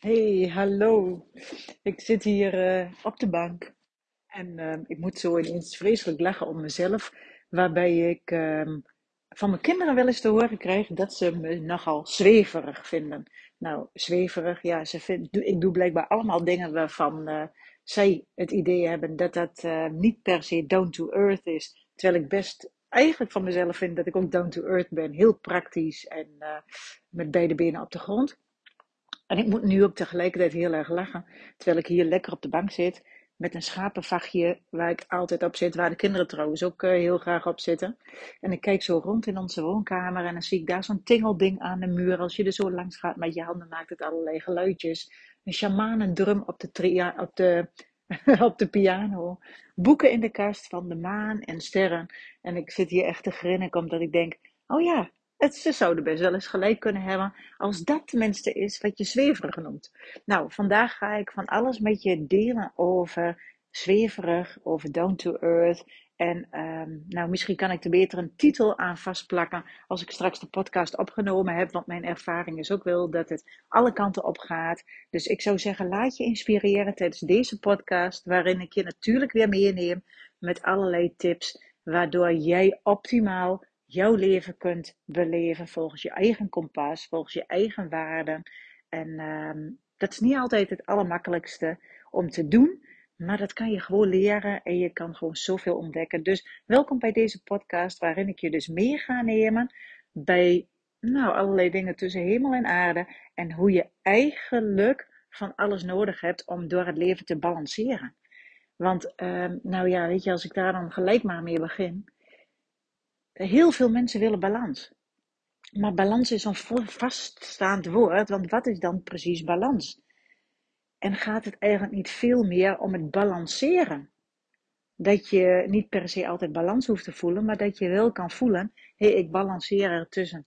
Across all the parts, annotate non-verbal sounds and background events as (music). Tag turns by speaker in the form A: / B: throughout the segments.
A: Hey, hallo. Ik zit hier eh, op de bank en ehm, ik moet zo ineens vreselijk lachen om mezelf, waarbij ik ehm, van mijn kinderen wel eens te horen krijg dat ze me nogal zweverig vinden. Nou, zweverig, ja, ze vind, ik doe blijkbaar allemaal dingen waarvan eh, zij het idee hebben dat dat eh, niet per se down to earth is, terwijl ik best eigenlijk van mezelf vind dat ik ook down to earth ben, heel praktisch en met beide benen op de grond. En ik moet nu ook tegelijkertijd heel erg lachen, terwijl ik hier lekker op de bank zit met een schapenvachtje waar ik altijd op zit, waar de kinderen trouwens ook uh, heel graag op zitten. En ik kijk zo rond in onze woonkamer en dan zie ik daar zo'n tingelding aan de muur. Als je er zo langs gaat met je handen maakt het allerlei geluidjes. Een shamanendrum op de, op, de, (laughs) op de piano. Boeken in de kast van de maan en sterren. En ik zit hier echt te grinnen omdat ik denk, oh ja, het, ze zouden best wel eens gelijk kunnen hebben als dat tenminste is wat je zweverig noemt. Nou, vandaag ga ik van alles met je delen over zweverig, over down to earth. En um, nou, misschien kan ik er beter een titel aan vastplakken als ik straks de podcast opgenomen heb. Want mijn ervaring is ook wel dat het alle kanten op gaat. Dus ik zou zeggen, laat je inspireren tijdens deze podcast. Waarin ik je natuurlijk weer meeneem met allerlei tips. Waardoor jij optimaal jouw leven kunt beleven volgens je eigen kompas, volgens je eigen waarden. En um, dat is niet altijd het allermakkelijkste om te doen, maar dat kan je gewoon leren en je kan gewoon zoveel ontdekken. Dus welkom bij deze podcast waarin ik je dus mee ga nemen bij nou, allerlei dingen tussen hemel en aarde en hoe je eigenlijk van alles nodig hebt om door het leven te balanceren. Want, um, nou ja, weet je, als ik daar dan gelijk maar mee begin. Heel veel mensen willen balans. Maar balans is een vaststaand woord, want wat is dan precies balans? En gaat het eigenlijk niet veel meer om het balanceren? Dat je niet per se altijd balans hoeft te voelen, maar dat je wel kan voelen: hé, hey, ik balanceer ertussen.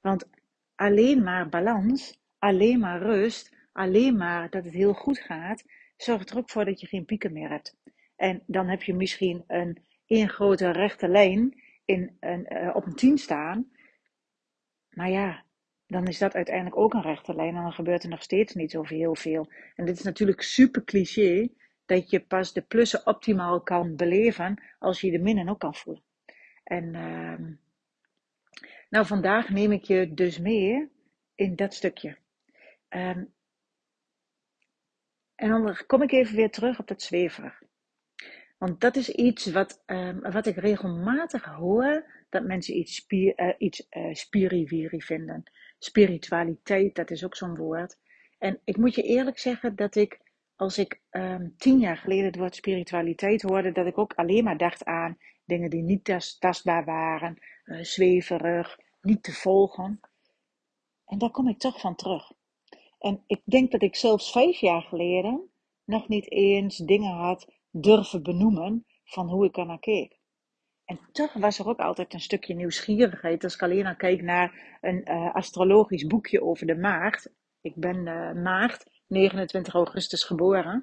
A: Want alleen maar balans, alleen maar rust, alleen maar dat het heel goed gaat, zorgt er ook voor dat je geen pieken meer hebt. En dan heb je misschien een één grote rechte lijn in een, uh, op een 10 staan. Maar ja, dan is dat uiteindelijk ook een rechte lijn en dan gebeurt er nog steeds niet zo heel veel. En dit is natuurlijk super cliché, dat je pas de plussen optimaal kan beleven als je de minnen ook kan voelen. En uh, nou, vandaag neem ik je dus mee in dat stukje. Um, en dan kom ik even weer terug op dat zweverig. Want dat is iets wat, um, wat ik regelmatig hoor, dat mensen iets, spier, uh, iets uh, spiriwiri vinden. Spiritualiteit, dat is ook zo'n woord. En ik moet je eerlijk zeggen dat ik, als ik um, tien jaar geleden het woord spiritualiteit hoorde, dat ik ook alleen maar dacht aan dingen die niet tas, tastbaar waren, uh, zweverig, niet te volgen. En daar kom ik toch van terug. En ik denk dat ik zelfs vijf jaar geleden nog niet eens dingen had durven benoemen van hoe ik er naar keek. En toch was er ook altijd een stukje nieuwsgierigheid. Als ik alleen al kijk naar een uh, astrologisch boekje over de maagd. Ik ben uh, maagd, 29 augustus geboren.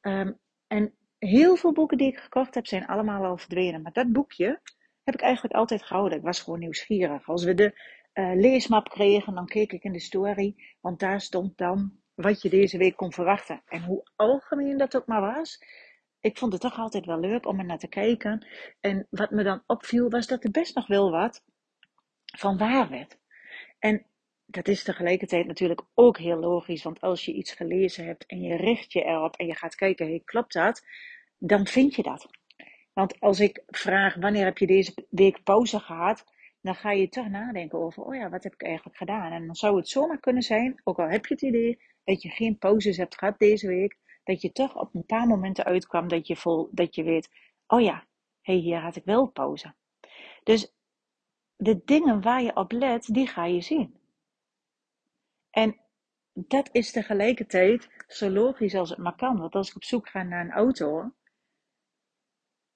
A: Um, en heel veel boeken die ik gekocht heb, zijn allemaal al verdwenen. Maar dat boekje heb ik eigenlijk altijd gehouden. Ik was gewoon nieuwsgierig. Als we de uh, leesmap kregen, dan keek ik in de story. Want daar stond dan wat je deze week kon verwachten. En hoe algemeen dat ook maar was, ik vond het toch altijd wel leuk om er naar te kijken. En wat me dan opviel was dat er best nog wel wat van waar werd. En dat is tegelijkertijd natuurlijk ook heel logisch, want als je iets gelezen hebt en je richt je erop en je gaat kijken, klopt dat? Dan vind je dat. Want als ik vraag, wanneer heb je deze week pauze gehad? Dan ga je toch nadenken over, oh ja, wat heb ik eigenlijk gedaan? En dan zou het zomaar kunnen zijn, ook al heb je het idee dat je geen pauzes hebt gehad deze week, dat je toch op een paar momenten uitkwam dat je, vol, dat je weet, oh ja, hey, hier had ik wel pauze. Dus de dingen waar je op let, die ga je zien. En dat is tegelijkertijd zo logisch als het maar kan. Want als ik op zoek ga naar een auto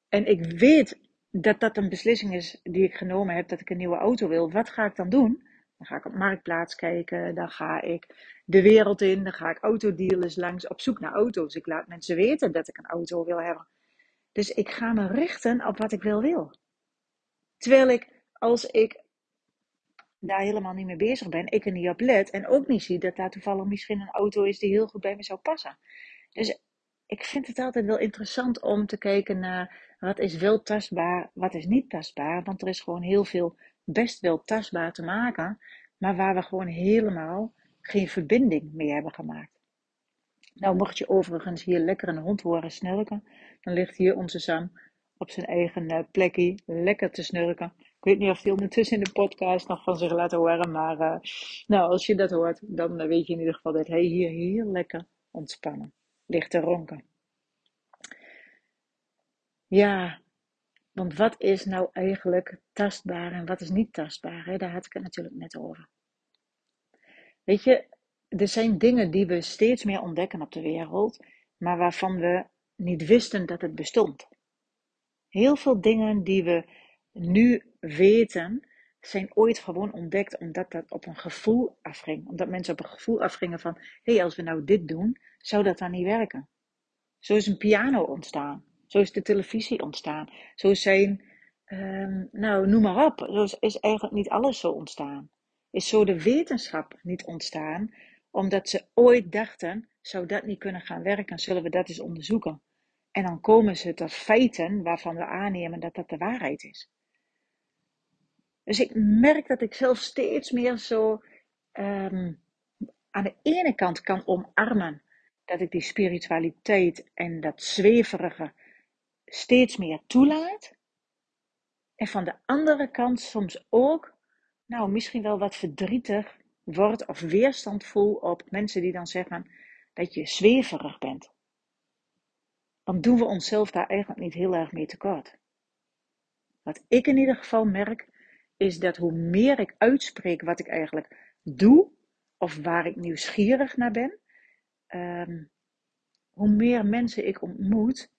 A: en ik weet dat dat een beslissing is die ik genomen heb, dat ik een nieuwe auto wil, wat ga ik dan doen? Dan ga ik op Marktplaats kijken, dan ga ik de wereld in, dan ga ik autodealers langs op zoek naar auto's. Ik laat mensen weten dat ik een auto wil hebben. Dus ik ga me richten op wat ik wil wil. Terwijl ik, als ik daar helemaal niet mee bezig ben, ik er niet op let en ook niet zie dat daar toevallig misschien een auto is die heel goed bij me zou passen. Dus ik vind het altijd wel interessant om te kijken naar wat is wel tastbaar, wat is niet tastbaar, want er is gewoon heel veel best wel tastbaar te maken, maar waar we gewoon helemaal geen verbinding mee hebben gemaakt. Nou, mocht je overigens hier lekker een hond horen snurken, dan ligt hier onze Sam op zijn eigen uh, plekje lekker te snurken. Ik weet niet of hij ondertussen in de podcast nog van zich laat horen, maar uh, nou, als je dat hoort, dan weet je in ieder geval dat hij hier heel lekker ontspannen ligt te ronken. Ja, want wat is nou eigenlijk tastbaar en wat is niet tastbaar? Hè? Daar had ik het natuurlijk net over. Weet je, er zijn dingen die we steeds meer ontdekken op de wereld, maar waarvan we niet wisten dat het bestond. Heel veel dingen die we nu weten, zijn ooit gewoon ontdekt omdat dat op een gevoel afging. Omdat mensen op een gevoel afgingen van, hé, hey, als we nou dit doen, zou dat dan niet werken. Zo is een piano ontstaan. Zo is de televisie ontstaan. Zo zijn, um, nou, noem maar op. Zo is, eigenlijk niet alles zo ontstaan. Is zo de wetenschap niet ontstaan, omdat ze ooit dachten, zou dat niet kunnen gaan werken, zullen we dat eens onderzoeken. En dan komen ze tot feiten waarvan we aannemen dat dat de waarheid is. Dus ik merk dat ik zelf steeds meer zo um, aan de ene kant kan omarmen dat ik die spiritualiteit en dat zweverige steeds meer toelaat. En van de andere kant soms ook, nou misschien wel wat verdrietig wordt of weerstand voel op mensen die dan zeggen dat je zweverig bent. Dan doen we onszelf daar eigenlijk niet heel erg mee tekort. Wat ik in ieder geval merk, is dat hoe meer ik uitspreek wat ik eigenlijk doe, of waar ik nieuwsgierig naar ben, um, hoe meer mensen ik ontmoet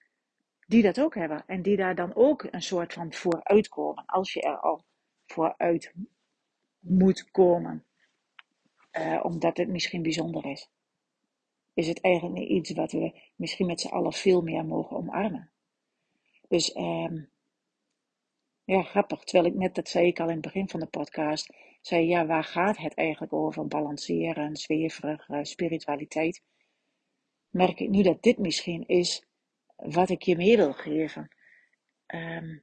A: die dat ook hebben. En die daar dan ook een soort van voor uitkomen. Als je er al vooruit moet komen. Uh, omdat het misschien bijzonder is. Is het eigenlijk iets wat we misschien met z'n allen veel meer mogen omarmen. Dus um, ja, grappig. Terwijl ik net, dat zei ik al in het begin van de podcast, zei ja, waar gaat het eigenlijk over? Balanceren, zweverig, uh, spiritualiteit merk ik nu dat dit misschien is wat ik je mee wil geven. Um,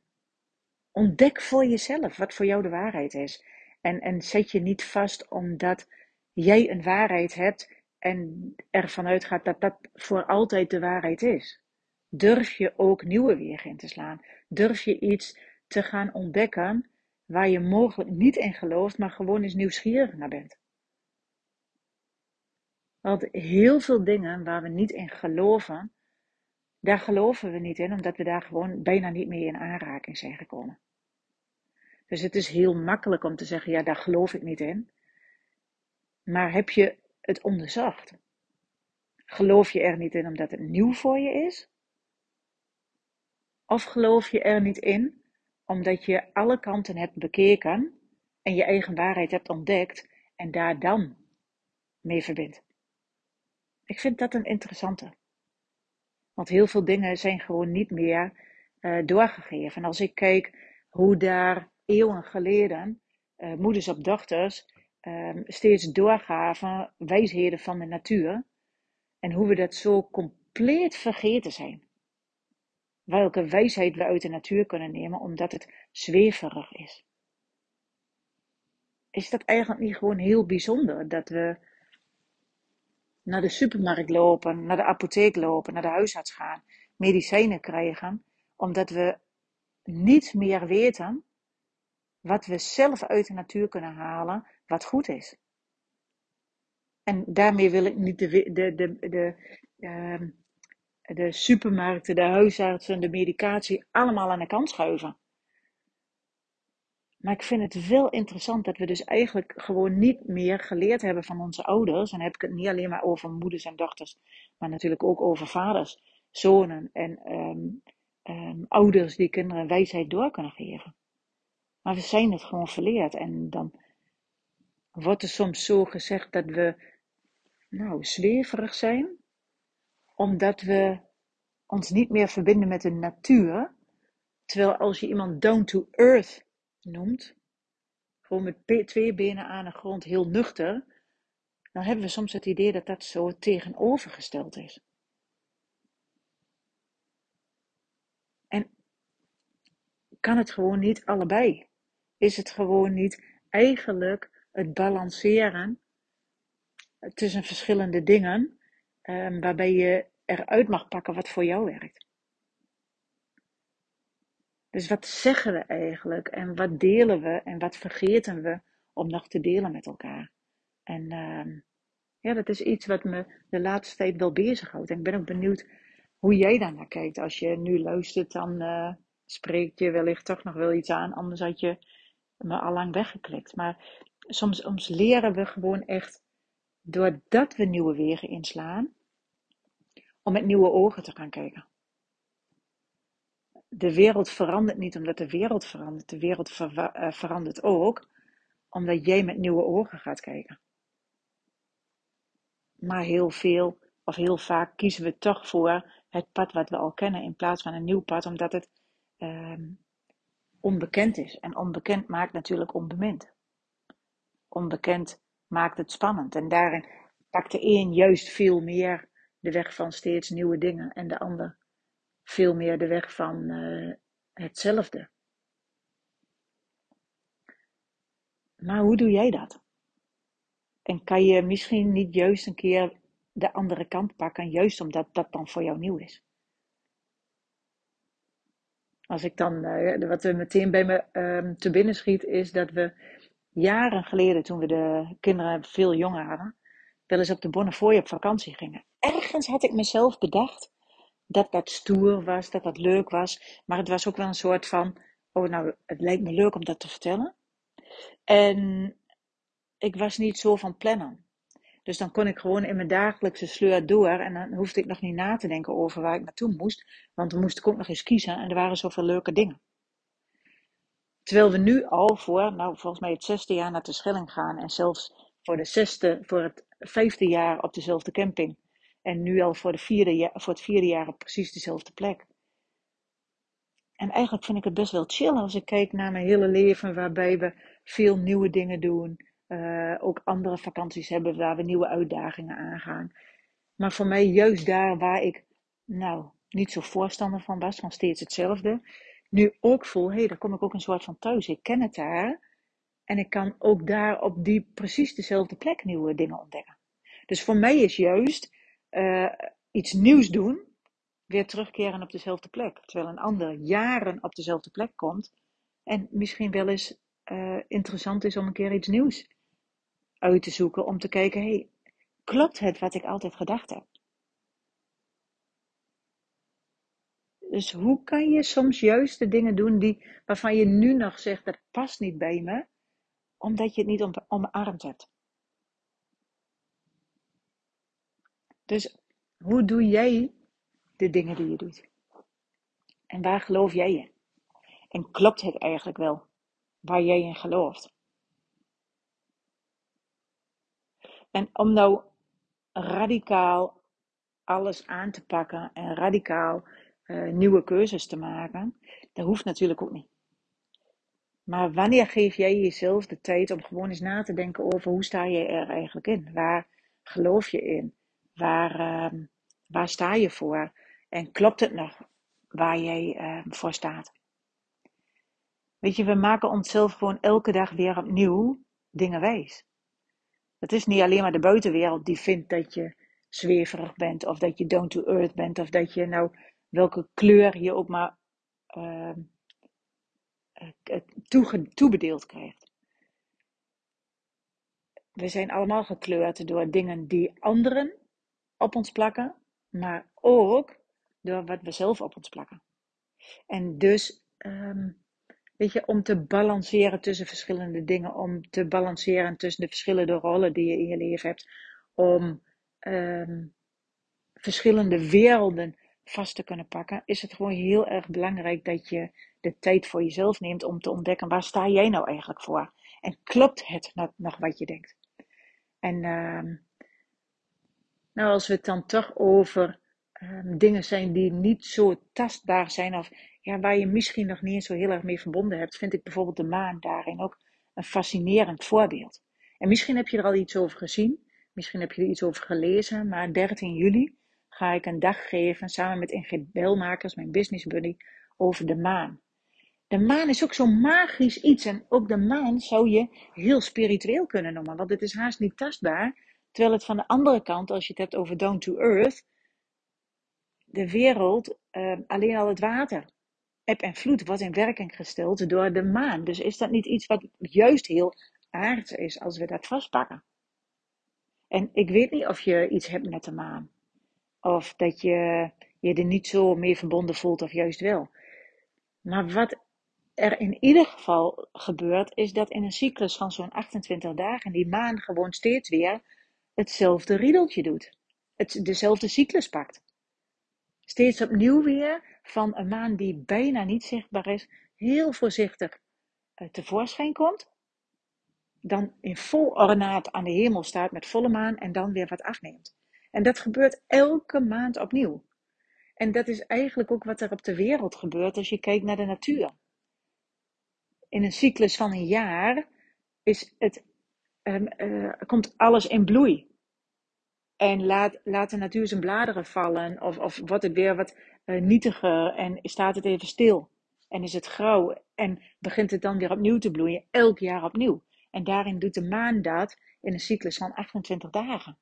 A: ontdek voor jezelf wat voor jou de waarheid is. En, en zet je niet vast omdat jij een waarheid hebt en ervan uitgaat dat dat voor altijd de waarheid is. Durf je ook nieuwe wegen in te slaan. Durf je iets te gaan ontdekken waar je mogelijk niet in gelooft, maar gewoon eens nieuwsgierig naar bent. Want heel veel dingen waar we niet in geloven, daar geloven we niet in, omdat we daar gewoon bijna niet mee in aanraking zijn gekomen. Dus het is heel makkelijk om te zeggen, ja, daar geloof ik niet in. Maar heb je het onderzocht? Geloof je er niet in omdat het nieuw voor je is? Of geloof je er niet in omdat je alle kanten hebt bekeken en je eigen waarheid hebt ontdekt en daar dan mee verbindt? Ik vind dat een interessante. Want heel veel dingen zijn gewoon niet meer uh, doorgegeven. En als ik kijk hoe daar eeuwen geleden uh, moeders op dochters uh, steeds doorgaven wijsheden van de natuur. En hoe we dat zo compleet vergeten zijn. Welke wijsheid we uit de natuur kunnen nemen omdat het zweverig is. Is dat eigenlijk niet gewoon heel bijzonder dat we naar de supermarkt lopen, naar de apotheek lopen, naar de huisarts gaan, medicijnen krijgen, omdat we niet meer weten wat we zelf uit de natuur kunnen halen, wat goed is. En daarmee wil ik niet de, de, de, de, uh, de supermarkten, de huisartsen, de medicatie allemaal aan de kant schuiven. Maar ik vind het wel interessant dat we dus eigenlijk gewoon niet meer geleerd hebben van onze ouders. En dan heb ik het niet alleen maar over moeders en dochters, maar natuurlijk ook over vaders, zonen en um, um, ouders die kinderen wijsheid door kunnen geven. Maar we zijn het gewoon verleerd. En dan wordt er soms zo gezegd dat we, nou, zweverig zijn, omdat we ons niet meer verbinden met de natuur. Terwijl als je iemand down to earth noemt, gewoon met twee benen aan de grond, heel nuchter, dan hebben we soms het idee dat dat zo tegenovergesteld is. En kan het gewoon niet allebei? Is het gewoon niet eigenlijk het balanceren tussen verschillende dingen, um, waarbij je eruit mag pakken wat voor jou werkt? Dus wat zeggen we eigenlijk en wat delen we en wat vergeten we om nog te delen met elkaar? En uh, ja, dat is iets wat me de laatste tijd wel bezighoudt. En ik ben ook benieuwd hoe jij daar naar kijkt. Als je nu luistert, dan uh, spreekt je wellicht toch nog wel iets aan. Anders had je me al lang weggeklikt. Maar soms, soms leren we gewoon echt, doordat we nieuwe wegen inslaan, om met nieuwe ogen te gaan kijken de wereld verandert niet omdat de wereld verandert. De wereld eh, verandert ook omdat jij met nieuwe ogen gaat kijken. Maar heel veel of heel vaak kiezen we toch voor het pad wat we al kennen in plaats van een nieuw pad, omdat het ehm, onbekend is. En onbekend maakt natuurlijk onbemind. Onbekend maakt het spannend. En daarin pakt de een juist veel meer de weg van steeds nieuwe dingen en de ander veel meer de weg van uh, hetzelfde. Maar hoe doe jij dat? En kan je misschien niet juist een keer de andere kant pakken, juist omdat dat dan voor jou nieuw is? Als ik dan, uh, wat er meteen bij me uh, te binnen schiet, is dat we jaren geleden, toen we de kinderen veel jonger hadden, wel eens op de Bonnefoy op vakantie gingen. Ergens had ik mezelf bedacht, dat dat stoer was, dat dat leuk was. Maar het was ook wel een soort van, oh nou, het lijkt me leuk om dat te vertellen. En ik was niet zo van plannen. Dus dan kon ik gewoon in mijn dagelijkse sleur door en dan hoefde ik nog niet na te denken over waar ik naartoe moest. Want dan moest ik ook nog eens kiezen en er waren zoveel leuke dingen. Terwijl we nu al voor, nou volgens mij het zesde jaar naar de Schelling gaan en zelfs voor, de zesde, voor het vijfde jaar op dezelfde camping. En nu al voor, de vierde, voor het vierde jaar op precies dezelfde plek. En eigenlijk vind ik het best wel chill als ik kijk naar mijn hele leven, waarbij we veel nieuwe dingen doen. Uh, ook andere vakanties hebben waar we nieuwe uitdagingen aangaan. Maar voor mij, juist daar waar ik, nou, niet zo voorstander van was, van steeds hetzelfde, nu ook voel, hé, hey, daar kom ik ook een soort van thuis. Ik ken het daar. En ik kan ook daar op die precies dezelfde plek nieuwe dingen ontdekken. Dus voor mij is juist uh, iets nieuws doen, weer terugkeren op dezelfde plek. Terwijl een ander jaren op dezelfde plek komt en misschien wel eens uh, interessant is om een keer iets nieuws uit te zoeken. Om te kijken, hey, klopt het wat ik altijd gedacht heb? Dus hoe kan je soms juist de dingen doen die, waarvan je nu nog zegt dat past niet bij me, omdat je het niet omarmd hebt? Dus hoe doe jij de dingen die je doet? En waar geloof jij in? En klopt het eigenlijk wel waar jij in gelooft? En om nou radicaal alles aan te pakken en radicaal uh, nieuwe keuzes te maken, dat hoeft natuurlijk ook niet. Maar wanneer geef jij jezelf de tijd om gewoon eens na te denken over hoe sta je er eigenlijk in? Waar geloof je in? Waar, uh, waar sta je voor? En klopt het nog waar jij uh, voor staat? Weet je, we maken onszelf gewoon elke dag weer opnieuw dingen wijs. Het is niet alleen maar de buitenwereld die vindt dat je zweverig bent, of dat je down to earth bent, of dat je nou welke kleur je ook maar uh, toebedeeld krijgt. We zijn allemaal gekleurd door dingen die anderen op ons plakken, maar ook door wat we zelf op ons plakken. En dus, um, weet je, om te balanceren tussen verschillende dingen, om te balanceren tussen de verschillende rollen die je in je leven hebt, om um, verschillende werelden vast te kunnen pakken, is het gewoon heel erg belangrijk dat je de tijd voor jezelf neemt om te ontdekken waar sta jij nou eigenlijk voor? En klopt het nog wat je denkt? En uh, nou, als we het dan toch over um, dingen zijn die niet zo tastbaar zijn, of ja, waar je misschien nog niet zo heel erg mee verbonden hebt, vind ik bijvoorbeeld de maan daarin ook een fascinerend voorbeeld. En misschien heb je er al iets over gezien, misschien heb je er iets over gelezen, maar 13 juli ga ik een dag geven samen met Ingrid Belmakers, mijn business buddy, over de maan. De maan is ook zo'n magisch iets en ook de maan zou je heel spiritueel kunnen noemen, want het is haast niet tastbaar, terwijl het van de andere kant, als je het hebt over down to earth, de wereld, uh, alleen al het water, eb en vloed, wordt in werking gesteld door de maan. Dus is dat niet iets wat juist heel aards is als we dat vastpakken? En ik weet niet of je iets hebt met de maan. Of dat je je er niet zo mee verbonden voelt of juist wel. Maar wat er in ieder geval gebeurt, is dat in een cyclus van zo'n 28 dagen die maan gewoon steeds weer hetzelfde riedeltje doet. Het, dezelfde cyclus pakt. Steeds opnieuw weer van een maan die bijna niet zichtbaar is, heel voorzichtig uh, tevoorschijn komt. Dan in vol ornaat aan de hemel staat met volle maan en dan weer wat afneemt. En dat gebeurt elke maand opnieuw. En dat is eigenlijk ook wat er op de wereld gebeurt als je kijkt naar de natuur. In een cyclus van een jaar is het, um, uh, komt alles in bloei. En laat, laat de natuur zijn bladeren vallen. Of, of wordt het weer wat uh, nietiger en staat het even stil. En is het grauw en begint het dan weer opnieuw te bloeien. Elk jaar opnieuw. En daarin doet de maan dat in een cyclus van 28 dagen.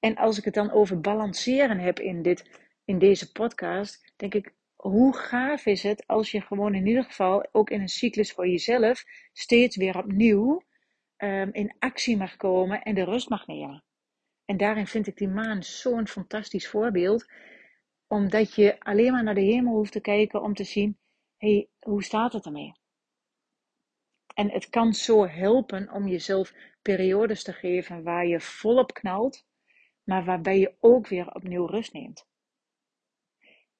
A: En als ik het dan over balanceren heb in, dit, in deze podcast, denk ik, hoe gaaf is het als je gewoon in ieder geval ook in een cyclus voor jezelf steeds weer opnieuw um, in actie mag komen en de rust mag nemen. En daarin vind ik die maan zo'n fantastisch voorbeeld, omdat je alleen maar naar de hemel hoeft te kijken om te zien, hé, hey, hoe staat het ermee? En het kan zo helpen om jezelf periodes te geven waar je volop knalt, maar waarbij je ook weer opnieuw rust neemt.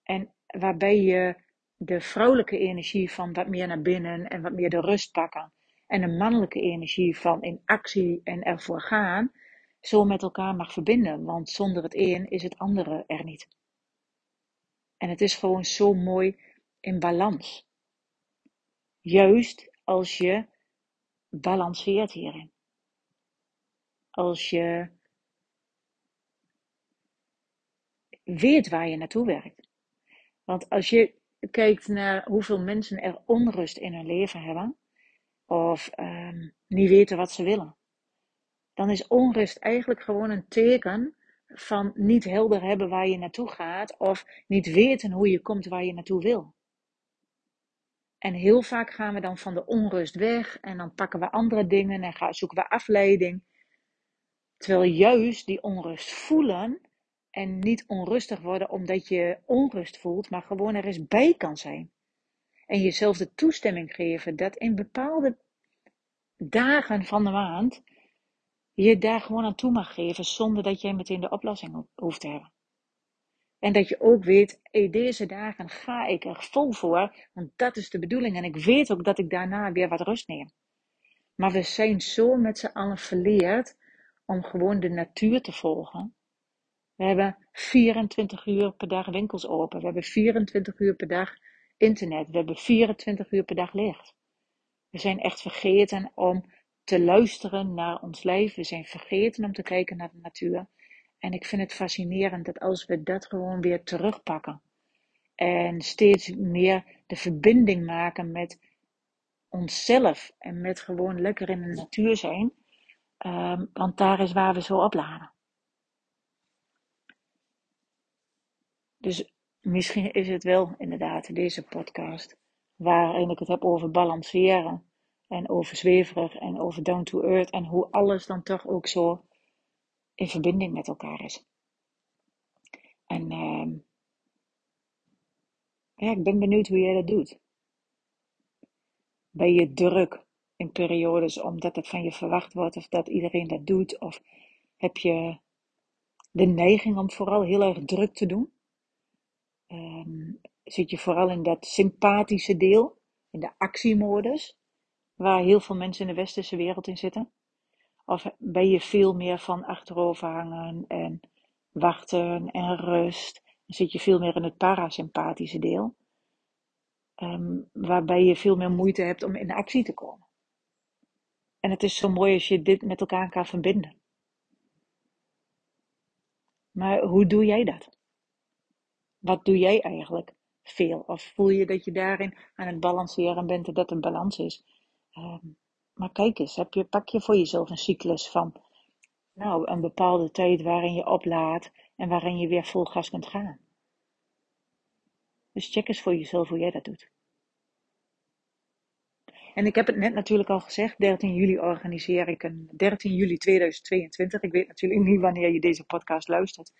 A: En waarbij je de vrouwelijke energie van wat meer naar binnen en wat meer de rust pakken. En de mannelijke energie van in actie en ervoor gaan, zo met elkaar mag verbinden. Want zonder het een is het andere er niet. En het is gewoon zo mooi in balans. Juist als je balanceert hierin. Als je weet waar je naartoe werkt. Want als je kijkt naar hoeveel mensen er onrust in hun leven hebben, of um, niet weten wat ze willen, dan is onrust eigenlijk gewoon een teken van niet helder hebben waar je naartoe gaat, of niet weten hoe je komt waar je naartoe wil. En heel vaak gaan we dan van de onrust weg en dan pakken we andere dingen en gaan, zoeken we afleiding. Terwijl juist die onrust voelen en niet onrustig worden omdat je onrust voelt, maar gewoon er eens bij kan zijn. En jezelf de toestemming geven dat in bepaalde dagen van de maand je daar gewoon aan toe mag geven zonder dat jij meteen de oplossing hoeft te hebben. En dat je ook weet, hey, deze dagen ga ik er vol voor, want dat is de bedoeling. En ik weet ook dat ik daarna weer wat rust neem. Maar we zijn zo met z'n allen verleerd om gewoon de natuur te volgen. We hebben 24 uur per dag winkels open. We hebben 24 uur per dag internet. We hebben 24 uur per dag licht. We zijn echt vergeten om te luisteren naar ons lijf. We zijn vergeten om te kijken naar de natuur. En ik vind het fascinerend dat als we dat gewoon weer terugpakken en steeds meer de verbinding maken met onszelf en met gewoon lekker in de natuur zijn, um, want daar is waar we zo opladen. Dus misschien is het wel inderdaad deze podcast waarin ik het heb over balanceren en over zweverig en over down to earth en hoe alles dan toch ook zo in verbinding met elkaar is. En uh, ja, ik ben benieuwd hoe jij dat doet. Ben je druk in periodes omdat het van je verwacht wordt of dat iedereen dat doet? Of heb je de neiging om vooral heel erg druk te doen? Um, zit je vooral in dat sympathische deel, in de actiemodus, waar heel veel mensen in de westerse wereld in zitten? Of ben je veel meer van achterover hangen en wachten en rust? Dan zit je veel meer in het parasympathische deel, um, waarbij je veel meer moeite hebt om in actie te komen. En het is zo mooi als je dit met elkaar kan verbinden. Maar hoe doe jij dat? Wat doe jij eigenlijk veel? Of voel je dat je daarin aan het balanceren bent en dat een balans is? Ehm, maar kijk eens, heb je, pak je voor jezelf een cyclus van nou, een bepaalde tijd waarin je oplaadt en waarin je weer vol gas kunt gaan. Dus check eens voor jezelf hoe jij dat doet. En ik heb het net natuurlijk al gezegd, 13 juli organiseer ik een 13 juli 2022. Ik weet natuurlijk niet wanneer je deze podcast luistert.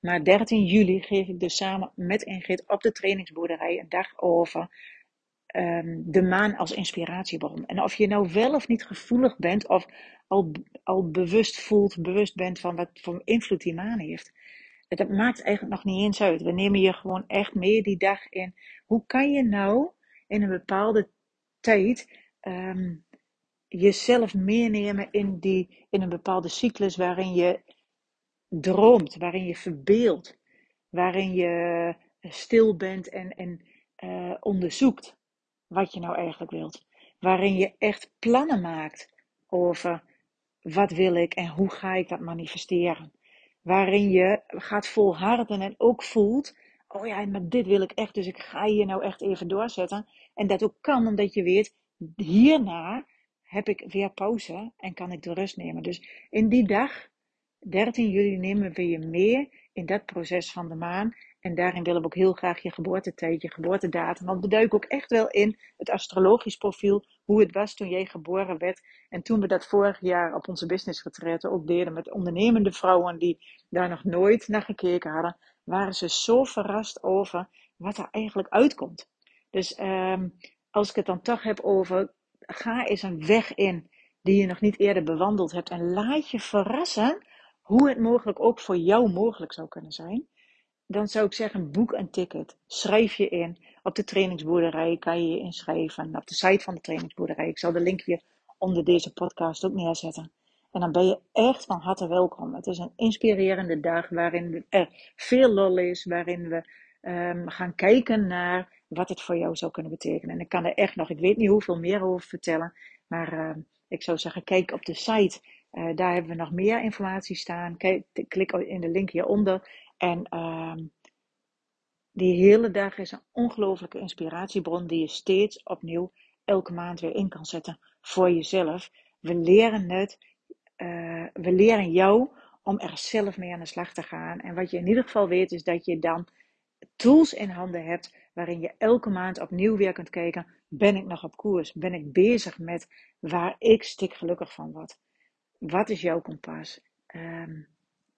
A: Maar 13 juli geef ik dus samen met Ingrid op de trainingsboerderij een dag over um, de maan als inspiratiebron. En of je nou wel of niet gevoelig bent, of al, al bewust voelt, bewust bent van wat voor invloed die maan heeft. Dat maakt eigenlijk nog niet eens uit. We nemen je gewoon echt mee die dag in. Hoe kan je nou in een bepaalde tijd um, jezelf meenemen in, die, in een bepaalde cyclus waarin je droomt, waarin je verbeeldt, waarin je stil bent en, en uh, onderzoekt wat je nou eigenlijk wilt. Waarin je echt plannen maakt over wat wil ik en hoe ga ik dat manifesteren. Waarin je gaat volharden en ook voelt, oh ja, maar dit wil ik echt, dus ik ga hier nou echt even doorzetten. En dat ook kan omdat je weet, hierna heb ik weer pauze en kan ik de rust nemen. Dus in die dag, 13 juli, nemen we je mee in dat proces van de maan. En daarin willen we ook heel graag je geboortetijd, je geboortedatum. Want we duiken ook echt wel in het astrologisch profiel, hoe het was toen jij geboren werd. En toen we dat vorig jaar op onze business ook deden met ondernemende vrouwen die daar nog nooit naar gekeken hadden, waren ze zo verrast over wat er eigenlijk uitkomt. Dus um, als ik het dan toch heb over, ga eens een weg in die je nog niet eerder bewandeld hebt en laat je verrassen hoe het mogelijk ook voor jou mogelijk zou kunnen zijn dan zou ik zeggen, boek een ticket. Schrijf je in. Op de trainingsboerderij kan je je inschrijven. Op de site van de trainingsboerderij. Ik zal de link weer onder deze podcast ook neerzetten. En dan ben je echt van harte welkom. Het is een inspirerende dag waarin er veel lol is. Waarin we um, gaan kijken naar wat het voor jou zou kunnen betekenen. En ik kan er echt nog, ik weet niet hoeveel meer over vertellen. Maar uh, ik zou zeggen, kijk op de site. Uh, daar hebben we nog meer informatie staan. Klik in de link hieronder. En uh, die hele dag is een ongelooflijke inspiratiebron die je steeds opnieuw elke maand weer in kan zetten voor jezelf. We leren het, uh, we leren jou om er zelf mee aan de slag te gaan. En wat je in ieder geval weet is dat je dan tools in handen hebt waarin je elke maand opnieuw weer kunt kijken, ben ik nog op koers? Ben ik bezig met waar ik stik gelukkig van word? Wat is jouw kompas? Um,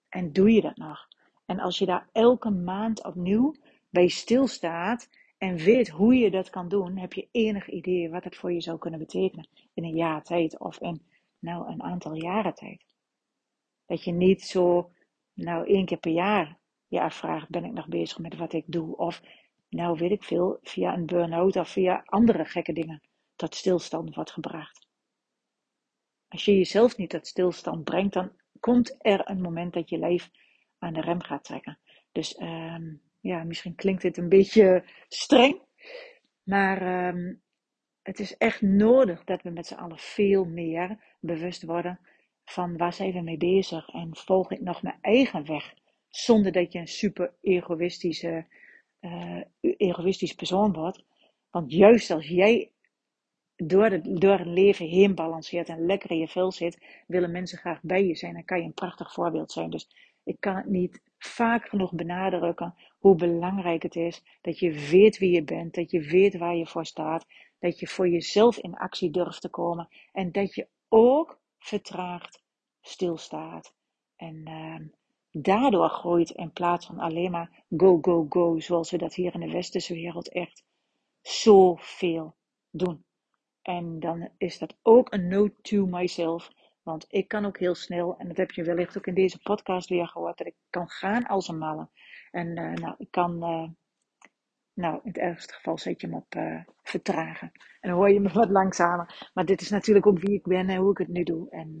A: en doe je dat nog? En als je daar elke maand opnieuw bij stilstaat en weet hoe je dat kan doen, heb je enig idee wat het voor je zou kunnen betekenen in een jaar tijd of in nou een aantal jaren tijd. Dat je niet zo nou één keer per jaar je afvraagt, ben ik nog bezig met wat ik doe? Of nou weet ik veel, via een burn-out of via andere gekke dingen tot stilstand wordt gebracht. Als je jezelf niet tot stilstand brengt, dan komt er een moment dat je lijf aan de rem gaat trekken. Dus um, ja, misschien klinkt dit een beetje streng, maar um, het is echt nodig dat we met z'n allen veel meer bewust worden van waar zijn we mee bezig en volg ik nog mijn eigen weg, zonder dat je een super egoïstische, uh, egoïstisch persoon wordt. Want juist als jij door het, door het leven heen balanceert en lekker in je vel zit, willen mensen graag bij je zijn en kan je een prachtig voorbeeld zijn. Dus ik kan het niet vaak genoeg benadrukken hoe belangrijk het is dat je weet wie je bent, dat je weet waar je voor staat, dat je voor jezelf in actie durft te komen en dat je ook vertraagd stilstaat. En uh, daardoor groeit in plaats van alleen maar go, go, go, zoals we dat hier in de westerse wereld echt zoveel doen. En dan is dat ook een note to myself want ik kan ook heel snel, en dat heb je wellicht ook in deze podcast weer gehoord, dat ik kan gaan als een malle. En uh, nou, ik kan, uh, nou, in het ergste geval zet je hem op uh, vertragen. En dan hoor je me (laughs) wat langzamer. Maar dit is natuurlijk ook wie ik ben en hoe ik het nu doe. En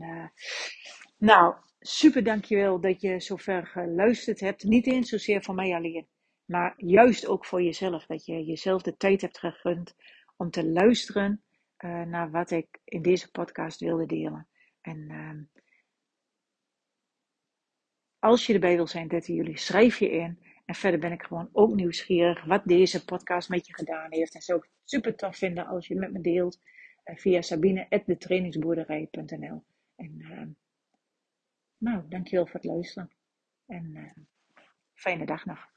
A: nou, super dankjewel dat je zover geluisterd hebt. Niet eens zozeer voor mij alleen, maar juist ook voor jezelf. Dat je jezelf de tijd hebt gegund om te luisteren uh, naar wat ik in deze podcast wilde delen. En uh, als je erbij wil zijn 13 juli, schrijf je in. En verder ben ik gewoon ook nieuwsgierig wat deze podcast met je gedaan heeft. En zou ik het super tof vinden als je het met me deelt uh, via sabine.detrainingsboerderij.nl En uh, nou, dankjewel voor het luisteren. En uh, fijne dag nog.